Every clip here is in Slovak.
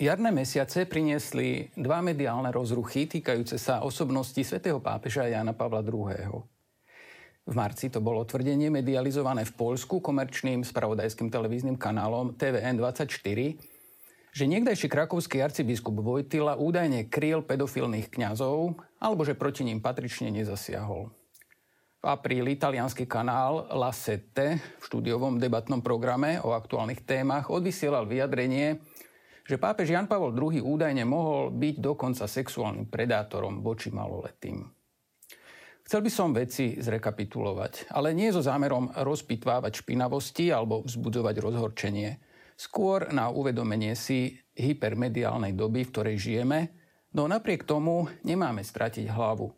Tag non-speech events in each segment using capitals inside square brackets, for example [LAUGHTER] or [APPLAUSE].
Jarné mesiace priniesli dva mediálne rozruchy týkajúce sa osobnosti svätého pápeža Jana Pavla II. V marci to bolo tvrdenie medializované v Poľsku komerčným spravodajským televíznym kanálom TVN24, že niekdajší krakovský arcibiskup Vojtila údajne kryl pedofilných kňazov alebo že proti ním patrične nezasiahol. V apríli italianský kanál La Sette v štúdiovom debatnom programe o aktuálnych témach odvysielal vyjadrenie, že pápež Jan Pavol II údajne mohol byť dokonca sexuálnym predátorom voči maloletým. Chcel by som veci zrekapitulovať, ale nie so zámerom rozpitvávať špinavosti alebo vzbudzovať rozhorčenie. Skôr na uvedomenie si hypermediálnej doby, v ktorej žijeme, no napriek tomu nemáme stratiť hlavu.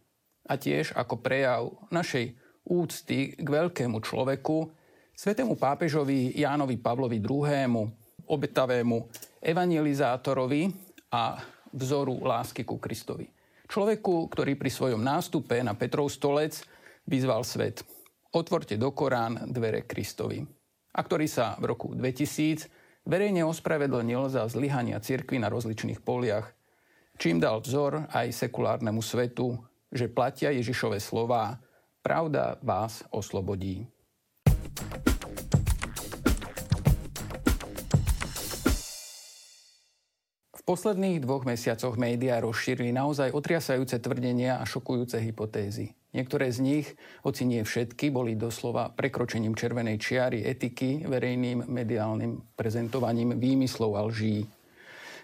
A tiež ako prejav našej úcty k veľkému človeku, svetému pápežovi Jánovi Pavlovi II obetavému evangelizátorovi a vzoru lásky ku Kristovi. Človeku, ktorý pri svojom nástupe na Petrov stolec vyzval svet. Otvorte do Korán dvere Kristovi. A ktorý sa v roku 2000 verejne ospravedlnil za zlyhania cirkvy na rozličných poliach, čím dal vzor aj sekulárnemu svetu, že platia Ježišové slová Pravda vás oslobodí. V posledných dvoch mesiacoch médiá rozšírili naozaj otriasajúce tvrdenia a šokujúce hypotézy. Niektoré z nich, hoci nie všetky, boli doslova prekročením červenej čiary etiky, verejným mediálnym prezentovaním výmyslov a lží.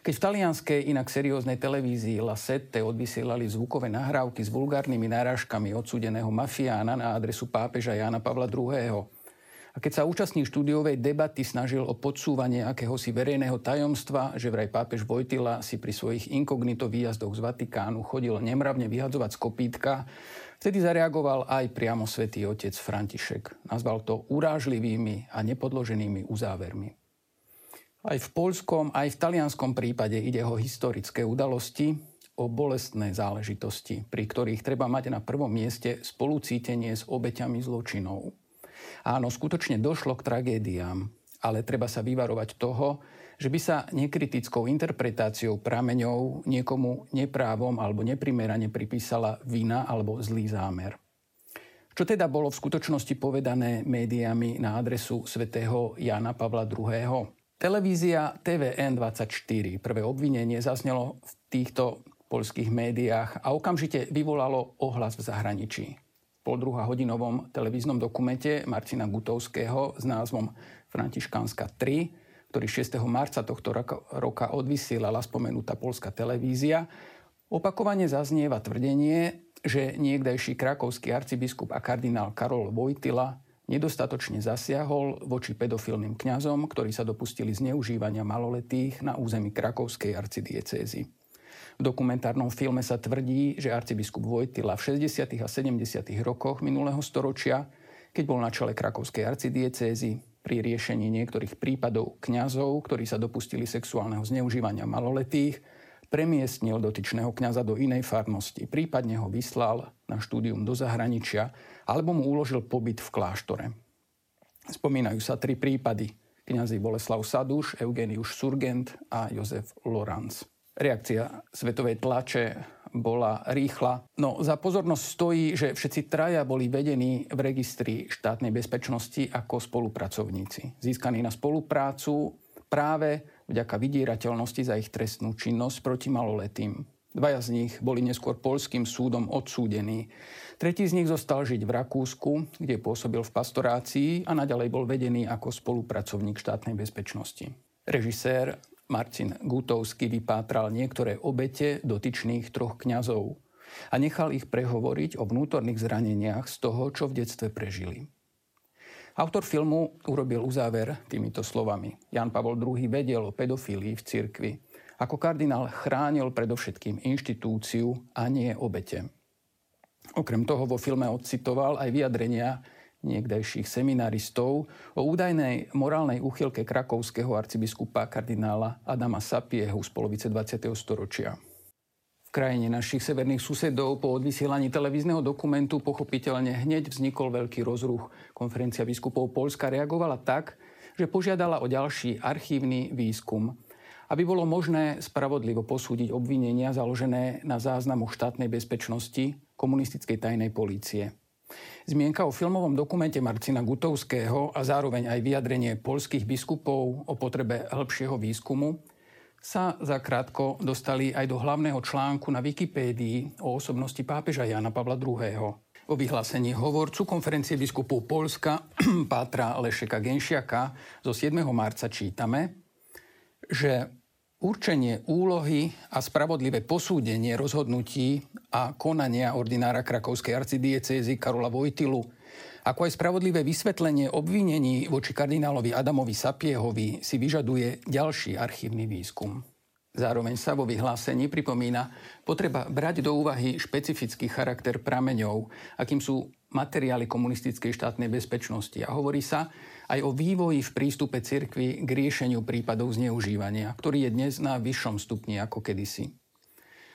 Keď v talianskej inak serióznej televízii La Sette odvysielali zvukové nahrávky s vulgárnymi náražkami odsúdeného mafiána na adresu pápeža Jána Pavla II., a keď sa účastník štúdiovej debaty snažil o podsúvanie akéhosi verejného tajomstva, že vraj pápež Vojtila si pri svojich inkognito výjazdoch z Vatikánu chodil nemravne vyhadzovať z kopítka, vtedy zareagoval aj priamo svätý otec František. Nazval to urážlivými a nepodloženými uzávermi. Aj v polskom, aj v talianskom prípade ide o historické udalosti, o bolestné záležitosti, pri ktorých treba mať na prvom mieste spolucítenie s obeťami zločinov. Áno, skutočne došlo k tragédiám, ale treba sa vyvarovať toho, že by sa nekritickou interpretáciou prameňov niekomu neprávom alebo neprimerane pripísala vina alebo zlý zámer. Čo teda bolo v skutočnosti povedané médiami na adresu svätého Jana Pavla II. Televízia TVN24. Prvé obvinenie zaznelo v týchto poľských médiách a okamžite vyvolalo ohlas v zahraničí poldruha hodinovom televíznom dokumente Marcina Gutovského s názvom Františkánska 3, ktorý 6. marca tohto roka odvysielala spomenutá polská televízia, opakovane zaznieva tvrdenie, že niekdajší krakovský arcibiskup a kardinál Karol Vojtila nedostatočne zasiahol voči pedofilným kňazom, ktorí sa dopustili zneužívania maloletých na území krakovskej arcidiecézy. V dokumentárnom filme sa tvrdí, že arcibiskup Vojtila v 60. a 70. rokoch minulého storočia, keď bol na čele krakovskej arcidiecézy, pri riešení niektorých prípadov kňazov, ktorí sa dopustili sexuálneho zneužívania maloletých, premiestnil dotyčného kňaza do inej farnosti, prípadne ho vyslal na štúdium do zahraničia alebo mu uložil pobyt v kláštore. Spomínajú sa tri prípady. Kňazi Boleslav Saduš, Eugeniuš Surgent a Jozef Lorenz. Reakcia svetovej tlače bola rýchla. No za pozornosť stojí, že všetci traja boli vedení v registri štátnej bezpečnosti ako spolupracovníci. Získaní na spoluprácu práve vďaka vydierateľnosti za ich trestnú činnosť proti maloletým. Dvaja z nich boli neskôr polským súdom odsúdení. Tretí z nich zostal žiť v Rakúsku, kde pôsobil v pastorácii a naďalej bol vedený ako spolupracovník štátnej bezpečnosti. Režisér Marcin Gutovský vypátral niektoré obete dotyčných troch kňazov a nechal ich prehovoriť o vnútorných zraneniach z toho, čo v detstve prežili. Autor filmu urobil uzáver týmito slovami. Jan Pavol II vedel o pedofílii v cirkvi. Ako kardinál chránil predovšetkým inštitúciu a nie obete. Okrem toho vo filme odcitoval aj vyjadrenia niekdajších seminaristov o údajnej morálnej úchylke krakovského arcibiskupa kardinála Adama Sapiehu z polovice 20. storočia. V krajine našich severných susedov po odvysielaní televízneho dokumentu pochopiteľne hneď vznikol veľký rozruch. Konferencia biskupov Polska reagovala tak, že požiadala o ďalší archívny výskum. aby bolo možné spravodlivo posúdiť obvinenia založené na záznamu štátnej bezpečnosti komunistickej tajnej polície. Zmienka o filmovom dokumente Marcina Gutovského a zároveň aj vyjadrenie polských biskupov o potrebe hĺbšieho výskumu sa zakrátko dostali aj do hlavného článku na Wikipédii o osobnosti pápeža Jana Pavla II. O vyhlásení hovorcu konferencie biskupov Polska [CLEARS THROAT] Pátra Lešeka Genšiaka zo 7. marca čítame, že určenie úlohy a spravodlivé posúdenie rozhodnutí a konania ordinára krakovskej arcidiecézy Karola Vojtilu, ako aj spravodlivé vysvetlenie obvinení voči kardinálovi Adamovi Sapiehovi si vyžaduje ďalší archívny výskum. Zároveň sa vo vyhlásení pripomína potreba brať do úvahy špecifický charakter prameňov, akým sú materiály komunistickej štátnej bezpečnosti. A hovorí sa aj o vývoji v prístupe cirkvi k riešeniu prípadov zneužívania, ktorý je dnes na vyššom stupni ako kedysi.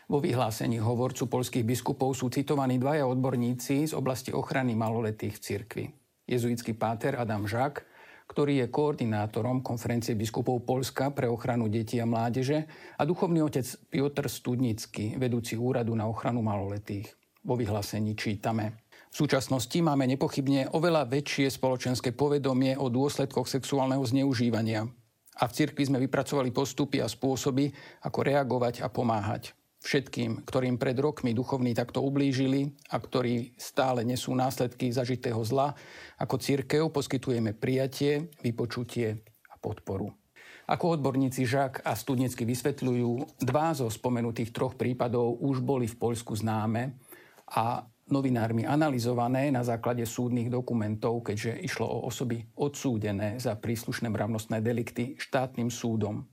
Vo vyhlásení hovorcu polských biskupov sú citovaní dvaja odborníci z oblasti ochrany maloletých v cirkvi. Jezuitský páter Adam Žák ktorý je koordinátorom konferencie biskupov Polska pre ochranu detí a mládeže a duchovný otec Piotr Studnický, vedúci úradu na ochranu maloletých. Vo vyhlásení čítame. V súčasnosti máme nepochybne oveľa väčšie spoločenské povedomie o dôsledkoch sexuálneho zneužívania. A v cirkvi sme vypracovali postupy a spôsoby, ako reagovať a pomáhať všetkým, ktorým pred rokmi duchovní takto ublížili a ktorí stále nesú následky zažitého zla, ako církev poskytujeme prijatie, vypočutie a podporu. Ako odborníci Žak a Studnecky vysvetľujú, dva zo spomenutých troch prípadov už boli v Poľsku známe a novinármi analyzované na základe súdnych dokumentov, keďže išlo o osoby odsúdené za príslušné mravnostné delikty štátnym súdom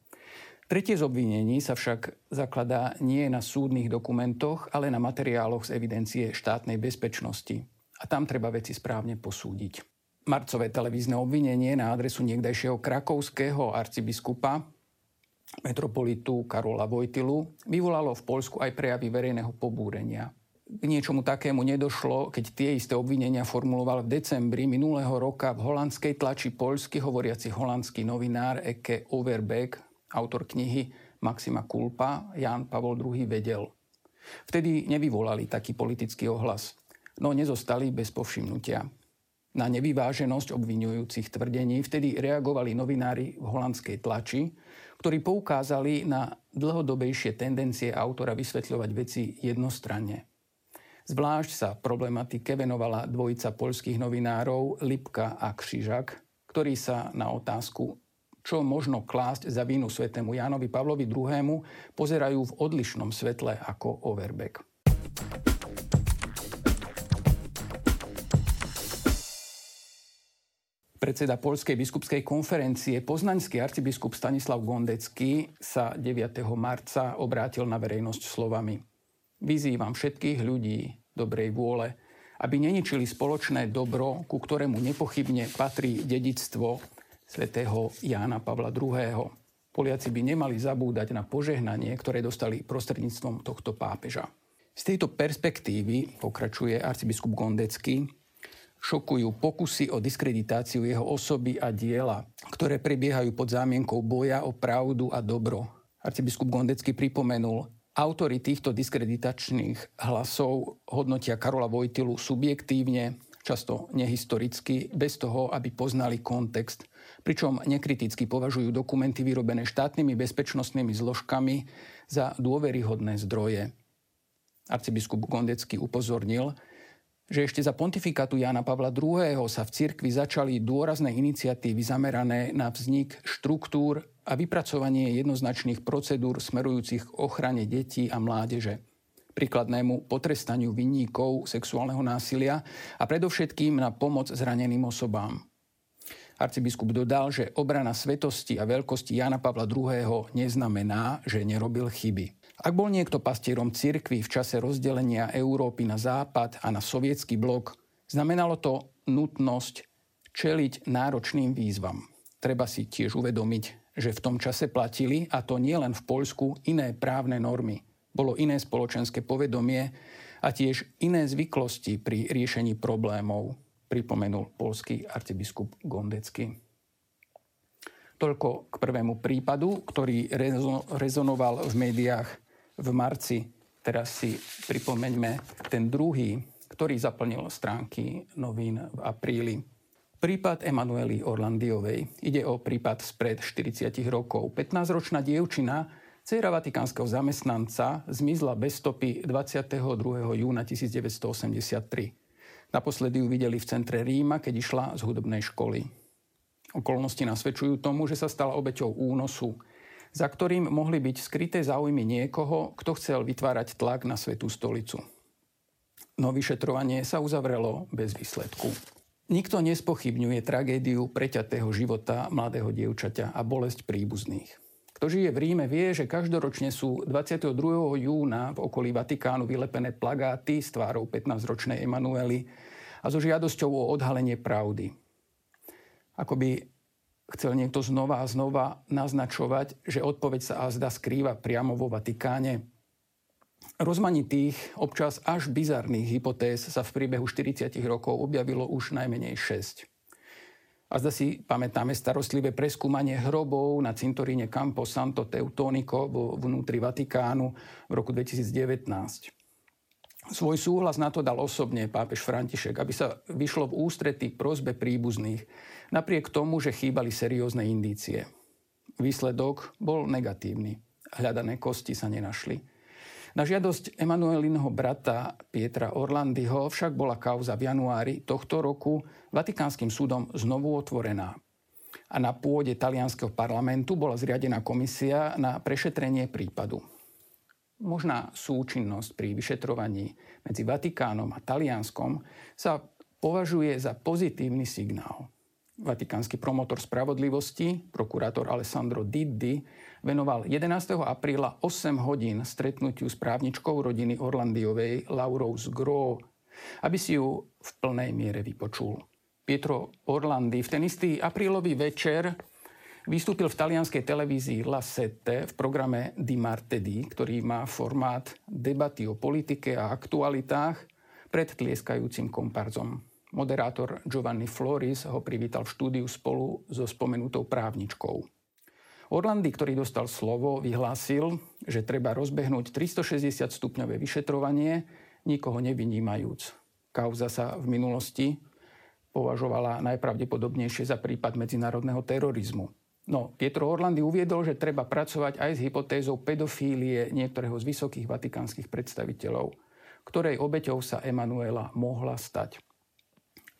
Tretie z obvinení sa však zakladá nie na súdnych dokumentoch, ale na materiáloch z evidencie štátnej bezpečnosti. A tam treba veci správne posúdiť. Marcové televízne obvinenie na adresu niekdajšieho krakovského arcibiskupa metropolitu Karola Vojtilu vyvolalo v Polsku aj prejavy verejného pobúrenia. K niečomu takému nedošlo, keď tie isté obvinenia formuloval v decembri minulého roka v holandskej tlači poľsky hovoriaci holandský novinár Eke Overbeck autor knihy Maxima Kulpa, Ján Pavol II vedel. Vtedy nevyvolali taký politický ohlas, no nezostali bez povšimnutia. Na nevyváženosť obvinujúcich tvrdení vtedy reagovali novinári v holandskej tlači, ktorí poukázali na dlhodobejšie tendencie autora vysvetľovať veci jednostranne. Zvlášť sa problematike venovala dvojica poľských novinárov Lipka a Křižak, ktorí sa na otázku čo možno klásť za vínu svetému Jánovi Pavlovi II. pozerajú v odlišnom svetle ako Overbeck. Predseda Polskej biskupskej konferencie poznaňský arcibiskup Stanislav Gondecký sa 9. marca obrátil na verejnosť slovami. Vyzývam všetkých ľudí dobrej vôle, aby neničili spoločné dobro, ku ktorému nepochybne patrí dedictvo svätého Jána Pavla II. Poliaci by nemali zabúdať na požehnanie, ktoré dostali prostredníctvom tohto pápeža. Z tejto perspektívy, pokračuje arcibiskup Gondecký, šokujú pokusy o diskreditáciu jeho osoby a diela, ktoré prebiehajú pod zámienkou boja o pravdu a dobro. Arcibiskup Gondecký pripomenul, autory týchto diskreditačných hlasov hodnotia Karola Vojtilu subjektívne, často nehistoricky, bez toho, aby poznali kontext, pričom nekriticky považujú dokumenty vyrobené štátnymi bezpečnostnými zložkami za dôveryhodné zdroje. Arcibiskup Gondecký upozornil, že ešte za pontifikátu Jána Pavla II. sa v cirkvi začali dôrazné iniciatívy zamerané na vznik štruktúr a vypracovanie jednoznačných procedúr smerujúcich k ochrane detí a mládeže príkladnému potrestaniu vinníkov sexuálneho násilia a predovšetkým na pomoc zraneným osobám. Arcibiskup dodal, že obrana svetosti a veľkosti Jana Pavla II. neznamená, že nerobil chyby. Ak bol niekto pastierom cirkvy v čase rozdelenia Európy na západ a na sovietský blok, znamenalo to nutnosť čeliť náročným výzvam. Treba si tiež uvedomiť, že v tom čase platili, a to nie len v Poľsku, iné právne normy – bolo iné spoločenské povedomie a tiež iné zvyklosti pri riešení problémov, pripomenul polský arcibiskup Gondecký. Toľko k prvému prípadu, ktorý rezonoval v médiách v marci. Teraz si pripomeňme ten druhý, ktorý zaplnil stránky novín v apríli. Prípad Emanuely Orlandiovej. Ide o prípad spred 40 rokov. 15-ročná dievčina, dcera vatikánskeho zamestnanca, zmizla bez stopy 22. júna 1983. Naposledy ju videli v centre Ríma, keď išla z hudobnej školy. Okolnosti nasvedčujú tomu, že sa stala obeťou únosu, za ktorým mohli byť skryté záujmy niekoho, kto chcel vytvárať tlak na Svetú stolicu. No vyšetrovanie sa uzavrelo bez výsledku. Nikto nespochybňuje tragédiu preťatého života mladého dievčaťa a bolesť príbuzných. Kto žije v Ríme, vie, že každoročne sú 22. júna v okolí Vatikánu vylepené plagáty s tvárou 15-ročnej Emanuely a so žiadosťou o odhalenie pravdy. Ako by chcel niekto znova a znova naznačovať, že odpoveď sa azda skrýva priamo vo Vatikáne. Rozmanitých, občas až bizarných hypotéz sa v priebehu 40 rokov objavilo už najmenej 6. A zda si pamätáme starostlivé preskúmanie hrobov na cintoríne Campo Santo Teutonico vo vnútri Vatikánu v roku 2019. Svoj súhlas na to dal osobne pápež František, aby sa vyšlo v ústretí prozbe príbuzných, napriek tomu, že chýbali seriózne indície. Výsledok bol negatívny. Hľadané kosti sa nenašli. Na žiadosť Emanuelinho brata Pietra Orlandyho však bola kauza v januári tohto roku Vatikánskym súdom znovu otvorená. A na pôde talianského parlamentu bola zriadená komisia na prešetrenie prípadu. Možná súčinnosť pri vyšetrovaní medzi Vatikánom a Talianskom sa považuje za pozitívny signál. Vatikánsky promotor spravodlivosti, prokurátor Alessandro Diddi, venoval 11. apríla 8 hodín stretnutiu s právničkou rodiny Orlandiovej Laurou Zgro, aby si ju v plnej miere vypočul. Pietro Orlandi v ten istý aprílový večer vystúpil v talianskej televízii La Sette v programe Di Martedì, ktorý má formát debaty o politike a aktualitách pred tlieskajúcim komparzom. Moderátor Giovanni Floris ho privítal v štúdiu spolu so spomenutou právničkou. Orlandy, ktorý dostal slovo, vyhlásil, že treba rozbehnúť 360 stupňové vyšetrovanie, nikoho nevynímajúc. Kauza sa v minulosti považovala najpravdepodobnejšie za prípad medzinárodného terorizmu. No, Pietro Orlandy uviedol, že treba pracovať aj s hypotézou pedofílie niektorého z vysokých vatikánskych predstaviteľov, ktorej obeťou sa Emanuela mohla stať.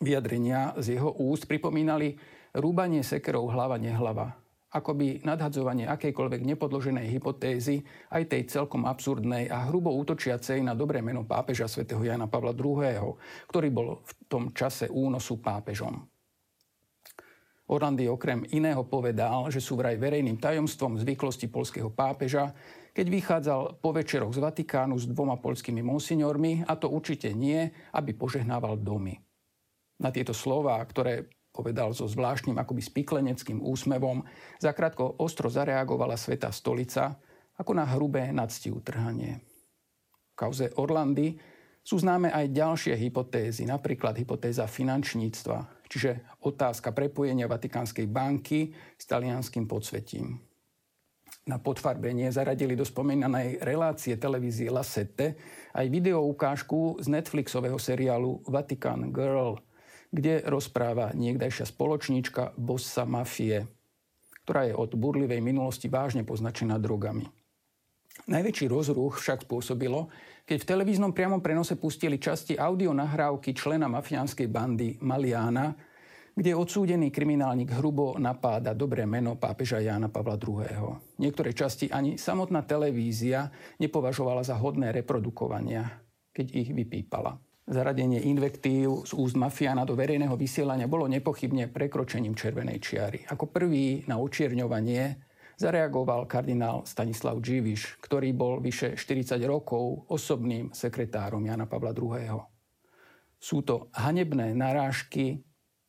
Vyjadrenia z jeho úst pripomínali rúbanie sekerov hlava nehlava, akoby nadhadzovanie akejkoľvek nepodloženej hypotézy, aj tej celkom absurdnej a hrubo útočiacej na dobré meno pápeža svätého Jana Pavla II., ktorý bol v tom čase únosu pápežom. Orlandy okrem iného povedal, že sú vraj verejným tajomstvom zvyklosti polského pápeža, keď vychádzal po večeroch z Vatikánu s dvoma polskými monsignormi, a to určite nie, aby požehnával domy na tieto slova, ktoré povedal so zvláštnym akoby spikleneckým úsmevom, zakrátko ostro zareagovala Sveta stolica ako na hrubé nadsti utrhanie. V kauze Orlandy sú známe aj ďalšie hypotézy, napríklad hypotéza finančníctva, čiže otázka prepojenia Vatikánskej banky s talianským podsvetím. Na podfarbenie zaradili do spomínanej relácie televízie La Sette aj video ukážku z Netflixového seriálu Vatican Girl – kde rozpráva niekdajšia spoločníčka bossa mafie, ktorá je od burlivej minulosti vážne poznačená drogami. Najväčší rozruch však spôsobilo, keď v televíznom priamom prenose pustili časti audio nahrávky člena mafiánskej bandy Maliana, kde odsúdený kriminálnik hrubo napáda dobré meno pápeža Jána Pavla II. Niektoré časti ani samotná televízia nepovažovala za hodné reprodukovania, keď ich vypípala. Zaradenie invektív z úst mafiána do verejného vysielania bolo nepochybne prekročením červenej čiary. Ako prvý na učierňovanie zareagoval kardinál Stanislav Dživiš, ktorý bol vyše 40 rokov osobným sekretárom Jana Pavla II. Sú to hanebné narážky,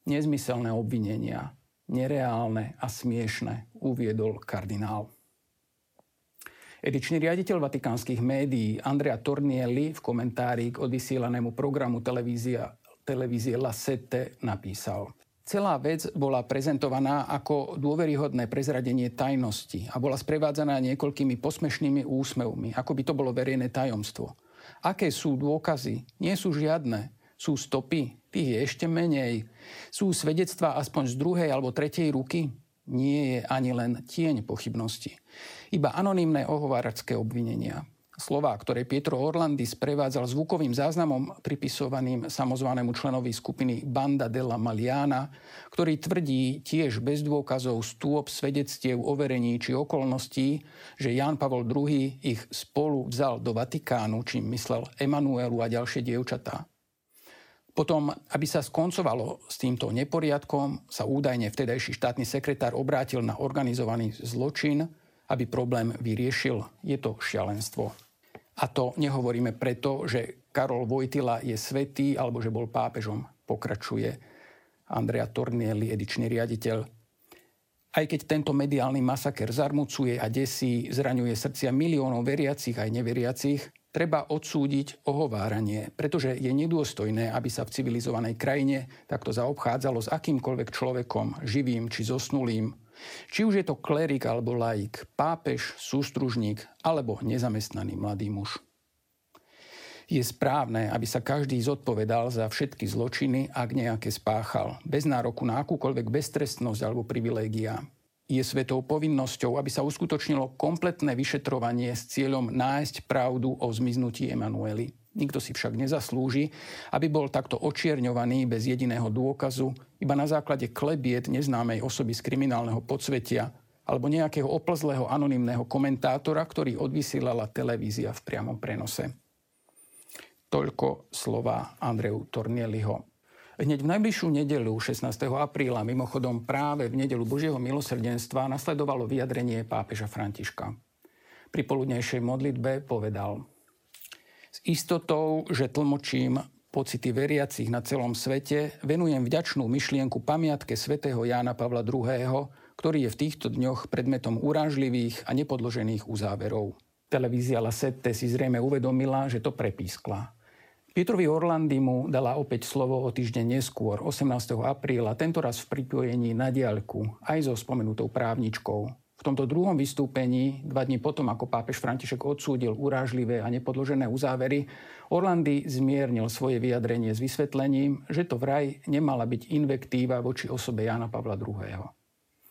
nezmyselné obvinenia, nereálne a smiešne, uviedol kardinál. Edičný riaditeľ vatikánskych médií Andrea Tornielli v komentári k odvysielanému programu televízia, televízie La Sette napísal Celá vec bola prezentovaná ako dôveryhodné prezradenie tajnosti a bola sprevádzaná niekoľkými posmešnými úsmevmi, ako by to bolo verejné tajomstvo. Aké sú dôkazy? Nie sú žiadne. Sú stopy? Tých je ešte menej. Sú svedectvá aspoň z druhej alebo tretej ruky? Nie je ani len tieň pochybnosti. Iba anonymné ohováračské obvinenia slova, ktoré Pietro Orlandi sprevádzal zvukovým záznamom pripisovaným samozvanému členovi skupiny Banda della Maliana, ktorý tvrdí tiež bez dôkazov stôp svedectiev, overení či okolností, že Ján Pavol II ich spolu vzal do Vatikánu, čím myslel Emanuelu a ďalšie dievčatá. Potom, aby sa skoncovalo s týmto neporiadkom, sa údajne vtedajší štátny sekretár obrátil na organizovaný zločin, aby problém vyriešil. Je to šialenstvo. A to nehovoríme preto, že Karol Vojtila je svetý alebo že bol pápežom, pokračuje Andrea Tornielli, edičný riaditeľ. Aj keď tento mediálny masaker zarmucuje a desí, zraňuje srdcia miliónov veriacich aj neveriacich, treba odsúdiť ohováranie, pretože je nedôstojné, aby sa v civilizovanej krajine takto zaobchádzalo s akýmkoľvek človekom, živým či zosnulým, či už je to klerik alebo laik, pápež, sústružník alebo nezamestnaný mladý muž. Je správne, aby sa každý zodpovedal za všetky zločiny, ak nejaké spáchal, bez nároku na akúkoľvek beztrestnosť alebo privilégia. Je svetou povinnosťou, aby sa uskutočnilo kompletné vyšetrovanie s cieľom nájsť pravdu o zmiznutí Emanueli. Nikto si však nezaslúži, aby bol takto očierňovaný bez jediného dôkazu, iba na základe klebiet neznámej osoby z kriminálneho podsvetia alebo nejakého oplzlého anonymného komentátora, ktorý odvysielala televízia v priamom prenose. Toľko slova Andreu Tornieliho. Hneď v najbližšiu nedelu 16. apríla, mimochodom práve v nedelu Božieho milosrdenstva, nasledovalo vyjadrenie pápeža Františka. Pri poludnejšej modlitbe povedal – s istotou, že tlmočím pocity veriacich na celom svete, venujem vďačnú myšlienku pamiatke svätého Jána Pavla II., ktorý je v týchto dňoch predmetom urážlivých a nepodložených uzáverov. Televízia La Sette si zrejme uvedomila, že to prepískla. Pietrovi Orlandy mu dala opäť slovo o týždeň neskôr, 18. apríla, tentoraz v pripojení na diaľku, aj so spomenutou právničkou. V tomto druhom vystúpení, dva dní potom, ako pápež František odsúdil urážlivé a nepodložené uzávery, Orlandy zmiernil svoje vyjadrenie s vysvetlením, že to vraj nemala byť invektíva voči osobe Jana Pavla II.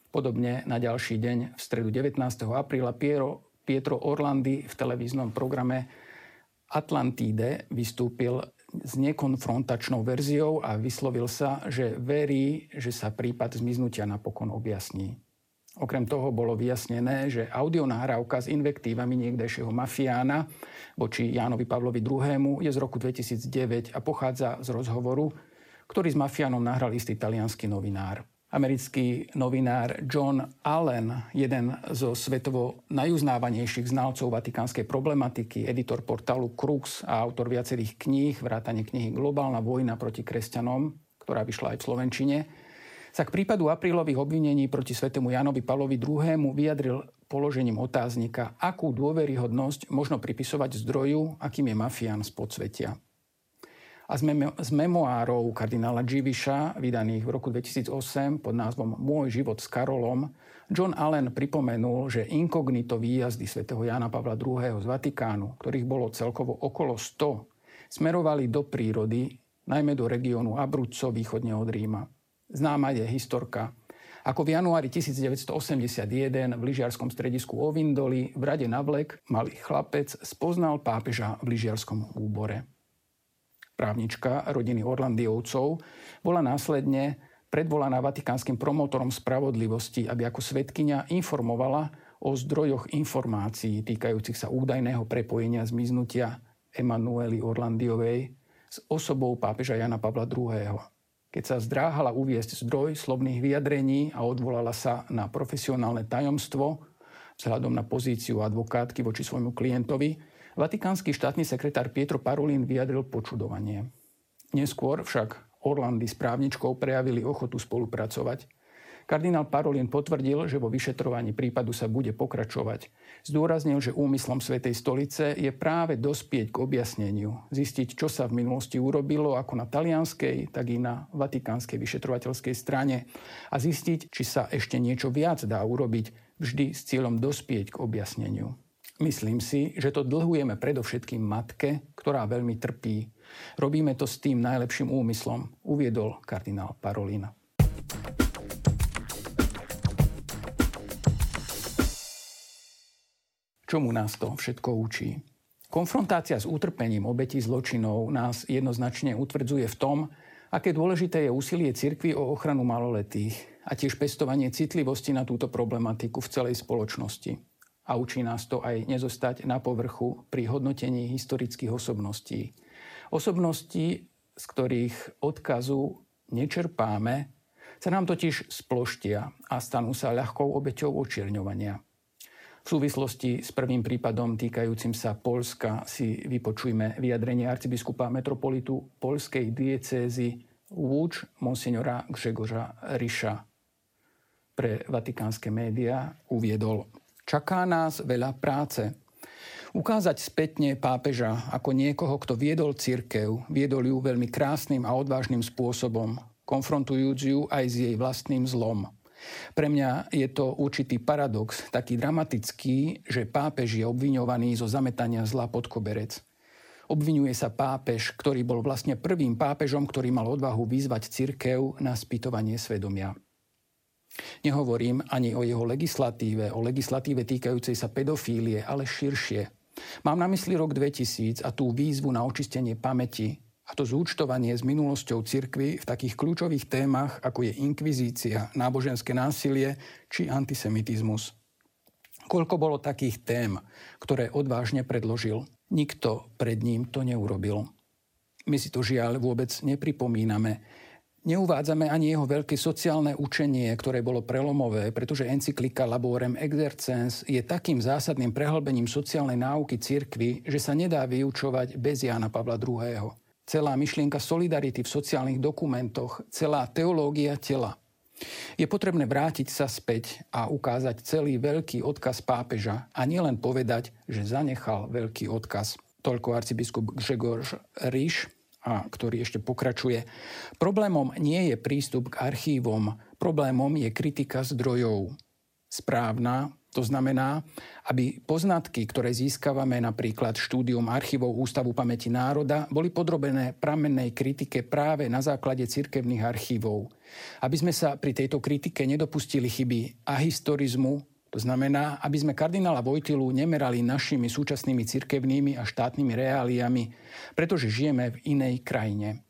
Podobne na ďalší deň, v stredu 19. apríla, Piero, Pietro Orlandy v televíznom programe Atlantide vystúpil s nekonfrontačnou verziou a vyslovil sa, že verí, že sa prípad zmiznutia napokon objasní. Okrem toho bolo vyjasnené, že audionahrávka s invektívami niekdejšieho mafiána voči Jánovi Pavlovi II. je z roku 2009 a pochádza z rozhovoru, ktorý s mafiánom nahral istý talianský novinár. Americký novinár John Allen, jeden zo svetovo najuznávanejších znalcov vatikánskej problematiky, editor portálu Crux a autor viacerých kníh, vrátane knihy Globálna vojna proti kresťanom, ktorá vyšla aj v Slovenčine, sa k prípadu aprílových obvinení proti svetému Janovi Pavlovi II. vyjadril položením otáznika, akú dôveryhodnosť možno pripisovať zdroju, akým je mafián z podsvetia. A z, memo- z memoárov kardinála Dživiša, vydaných v roku 2008 pod názvom Môj život s Karolom, John Allen pripomenul, že inkognito výjazdy svätého Jana Pavla II. z Vatikánu, ktorých bolo celkovo okolo 100, smerovali do prírody, najmä do regiónu Abruzzo východne od Ríma. Známa je historka, ako v januári 1981 v lyžiarskom stredisku Ovindoli v rade na malý chlapec spoznal pápeža v lyžiarskom úbore. Právnička rodiny Orlandiovcov bola následne predvolaná vatikánskym promotorom spravodlivosti, aby ako svetkynia informovala o zdrojoch informácií týkajúcich sa údajného prepojenia zmiznutia Emanueli Orlandiovej s osobou pápeža Jana Pavla II keď sa zdráhala uviesť zdroj slovných vyjadrení a odvolala sa na profesionálne tajomstvo vzhľadom na pozíciu advokátky voči svojmu klientovi, vatikánsky štátny sekretár Pietro Parolin vyjadril počudovanie. Neskôr však Orlandy s právničkou prejavili ochotu spolupracovať. Kardinál Parolin potvrdil, že vo vyšetrovaní prípadu sa bude pokračovať. Zdôraznil, že úmyslom Svetej stolice je práve dospieť k objasneniu, zistiť, čo sa v minulosti urobilo ako na talianskej, tak i na vatikánskej vyšetrovateľskej strane a zistiť, či sa ešte niečo viac dá urobiť vždy s cieľom dospieť k objasneniu. Myslím si, že to dlhujeme predovšetkým matke, ktorá veľmi trpí. Robíme to s tým najlepším úmyslom, uviedol kardinál Parolina. Čomu nás to všetko učí? Konfrontácia s utrpením obetí zločinov nás jednoznačne utvrdzuje v tom, aké dôležité je úsilie cirkvy o ochranu maloletých a tiež pestovanie citlivosti na túto problematiku v celej spoločnosti. A učí nás to aj nezostať na povrchu pri hodnotení historických osobností. Osobností, z ktorých odkazu nečerpáme, sa nám totiž sploštia a stanú sa ľahkou obeťou očierňovania. V súvislosti s prvým prípadom týkajúcim sa Polska si vypočujme vyjadrenie arcibiskupa metropolitu polskej diecézy Lúč monsignora Gžegoža Riša. Pre vatikánske médiá uviedol Čaká nás veľa práce. Ukázať spätne pápeža ako niekoho, kto viedol cirkev, viedol ju veľmi krásnym a odvážnym spôsobom, konfrontujúc ju aj s jej vlastným zlom – pre mňa je to určitý paradox, taký dramatický, že pápež je obviňovaný zo zametania zla pod koberec. Obvinuje sa pápež, ktorý bol vlastne prvým pápežom, ktorý mal odvahu vyzvať cirkev na spýtovanie svedomia. Nehovorím ani o jeho legislatíve, o legislatíve týkajúcej sa pedofílie, ale širšie. Mám na mysli rok 2000 a tú výzvu na očistenie pamäti, a to zúčtovanie s minulosťou cirkvy v takých kľúčových témach, ako je inkvizícia, náboženské násilie či antisemitizmus. Koľko bolo takých tém, ktoré odvážne predložil. Nikto pred ním to neurobil. My si to žiaľ vôbec nepripomíname. Neuvádzame ani jeho veľké sociálne učenie, ktoré bolo prelomové, pretože encyklika Laborem Exercens je takým zásadným prehlbením sociálnej náuky cirkvy, že sa nedá vyučovať bez Jána Pavla II celá myšlienka solidarity v sociálnych dokumentoch, celá teológia tela. Je potrebné vrátiť sa späť a ukázať celý veľký odkaz pápeža a nielen povedať, že zanechal veľký odkaz. Toľko arcibiskup Gregor Ríš, a ktorý ešte pokračuje. Problémom nie je prístup k archívom, problémom je kritika zdrojov. Správna, to znamená, aby poznatky, ktoré získavame napríklad štúdium archívov Ústavu pamäti národa, boli podrobené pramennej kritike práve na základe cirkevných archívov. Aby sme sa pri tejto kritike nedopustili chyby ahistorizmu, to znamená, aby sme kardinála Vojtilu nemerali našimi súčasnými cirkevnými a štátnymi reáliami, pretože žijeme v inej krajine.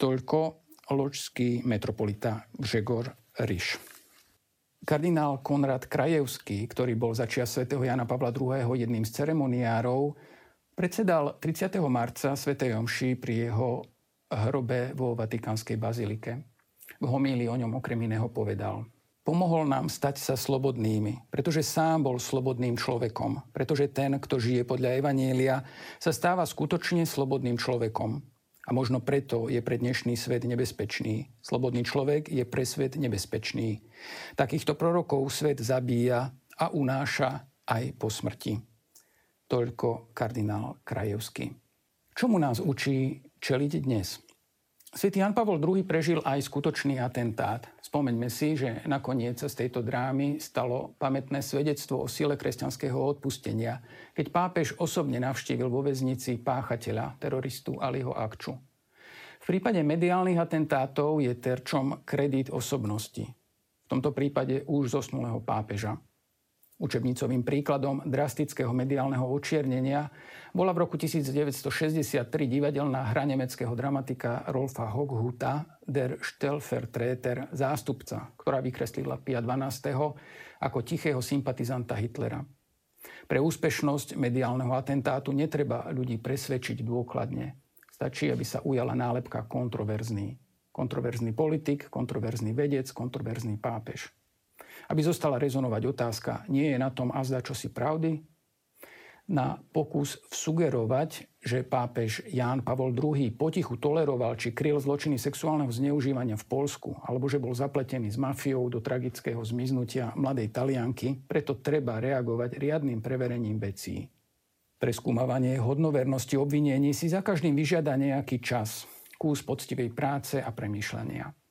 Toľko ločský metropolita Gregor Ryš. Kardinál Konrad Krajevský, ktorý bol za čia svätého Jana Pavla II. jedným z ceremoniárov, predsedal 30. marca svätej Omši pri jeho hrobe vo Vatikánskej bazilike. V homílii o ňom okrem iného povedal Pomohol nám stať sa slobodnými, pretože sám bol slobodným človekom, pretože ten, kto žije podľa Evanielia, sa stáva skutočne slobodným človekom. A možno preto je pre dnešný svet nebezpečný. Slobodný človek je pre svet nebezpečný. Takýchto prorokov svet zabíja a unáša aj po smrti. Toľko kardinál Krajevský. Čomu nás učí čeliť dnes? Svetý Jan Pavol II prežil aj skutočný atentát. Spomeňme si, že nakoniec z tejto drámy stalo pamätné svedectvo o sile kresťanského odpustenia, keď pápež osobne navštívil vo väznici páchateľa, teroristu Aliho Akču. V prípade mediálnych atentátov je terčom kredit osobnosti. V tomto prípade už zosnulého pápeža. Učebnicovým príkladom drastického mediálneho očiernenia bola v roku 1963 divadelná hra nemeckého dramatika Rolfa Hochhuta Der Stellvertreter zástupca, ktorá vykreslila Pia 12. ako tichého sympatizanta Hitlera. Pre úspešnosť mediálneho atentátu netreba ľudí presvedčiť dôkladne. Stačí, aby sa ujala nálepka kontroverzný. Kontroverzný politik, kontroverzný vedec, kontroverzný pápež aby zostala rezonovať otázka, nie je na tom azda čosi pravdy? Na pokus sugerovať, že pápež Ján Pavol II potichu toleroval či kryl zločiny sexuálneho zneužívania v Polsku, alebo že bol zapletený s mafiou do tragického zmiznutia mladej Talianky, preto treba reagovať riadnym preverením vecí. Preskúmavanie hodnovernosti obvinení si za každým vyžiada nejaký čas, kús poctivej práce a premýšľania.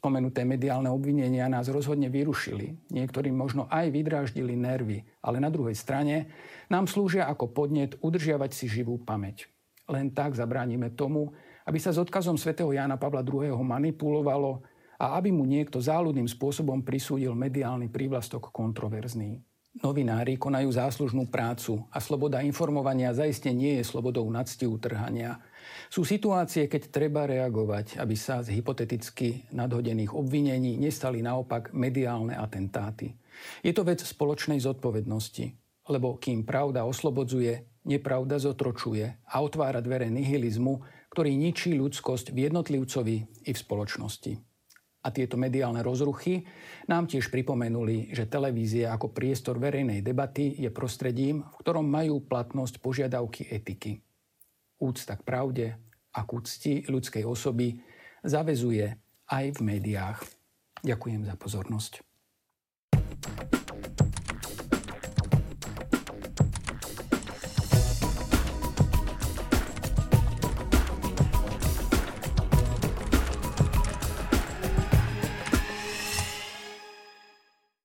Spomenuté mediálne obvinenia nás rozhodne vyrušili, niektorým možno aj vydráždili nervy, ale na druhej strane nám slúžia ako podnet udržiavať si živú pamäť. Len tak zabránime tomu, aby sa s odkazom svätého Jána Pavla II. manipulovalo a aby mu niekto záľudným spôsobom prisúdil mediálny prívlastok kontroverzný. Novinári konajú záslužnú prácu a sloboda informovania zaiste nie je slobodou nadsti utrhania. Sú situácie, keď treba reagovať, aby sa z hypoteticky nadhodených obvinení nestali naopak mediálne atentáty. Je to vec spoločnej zodpovednosti, lebo kým pravda oslobodzuje, nepravda zotročuje a otvára dvere nihilizmu, ktorý ničí ľudskosť v jednotlivcovi i v spoločnosti. A tieto mediálne rozruchy nám tiež pripomenuli, že televízia ako priestor verejnej debaty je prostredím, v ktorom majú platnosť požiadavky etiky úcta k pravde a k úcti ľudskej osoby zavezuje aj v médiách. Ďakujem za pozornosť.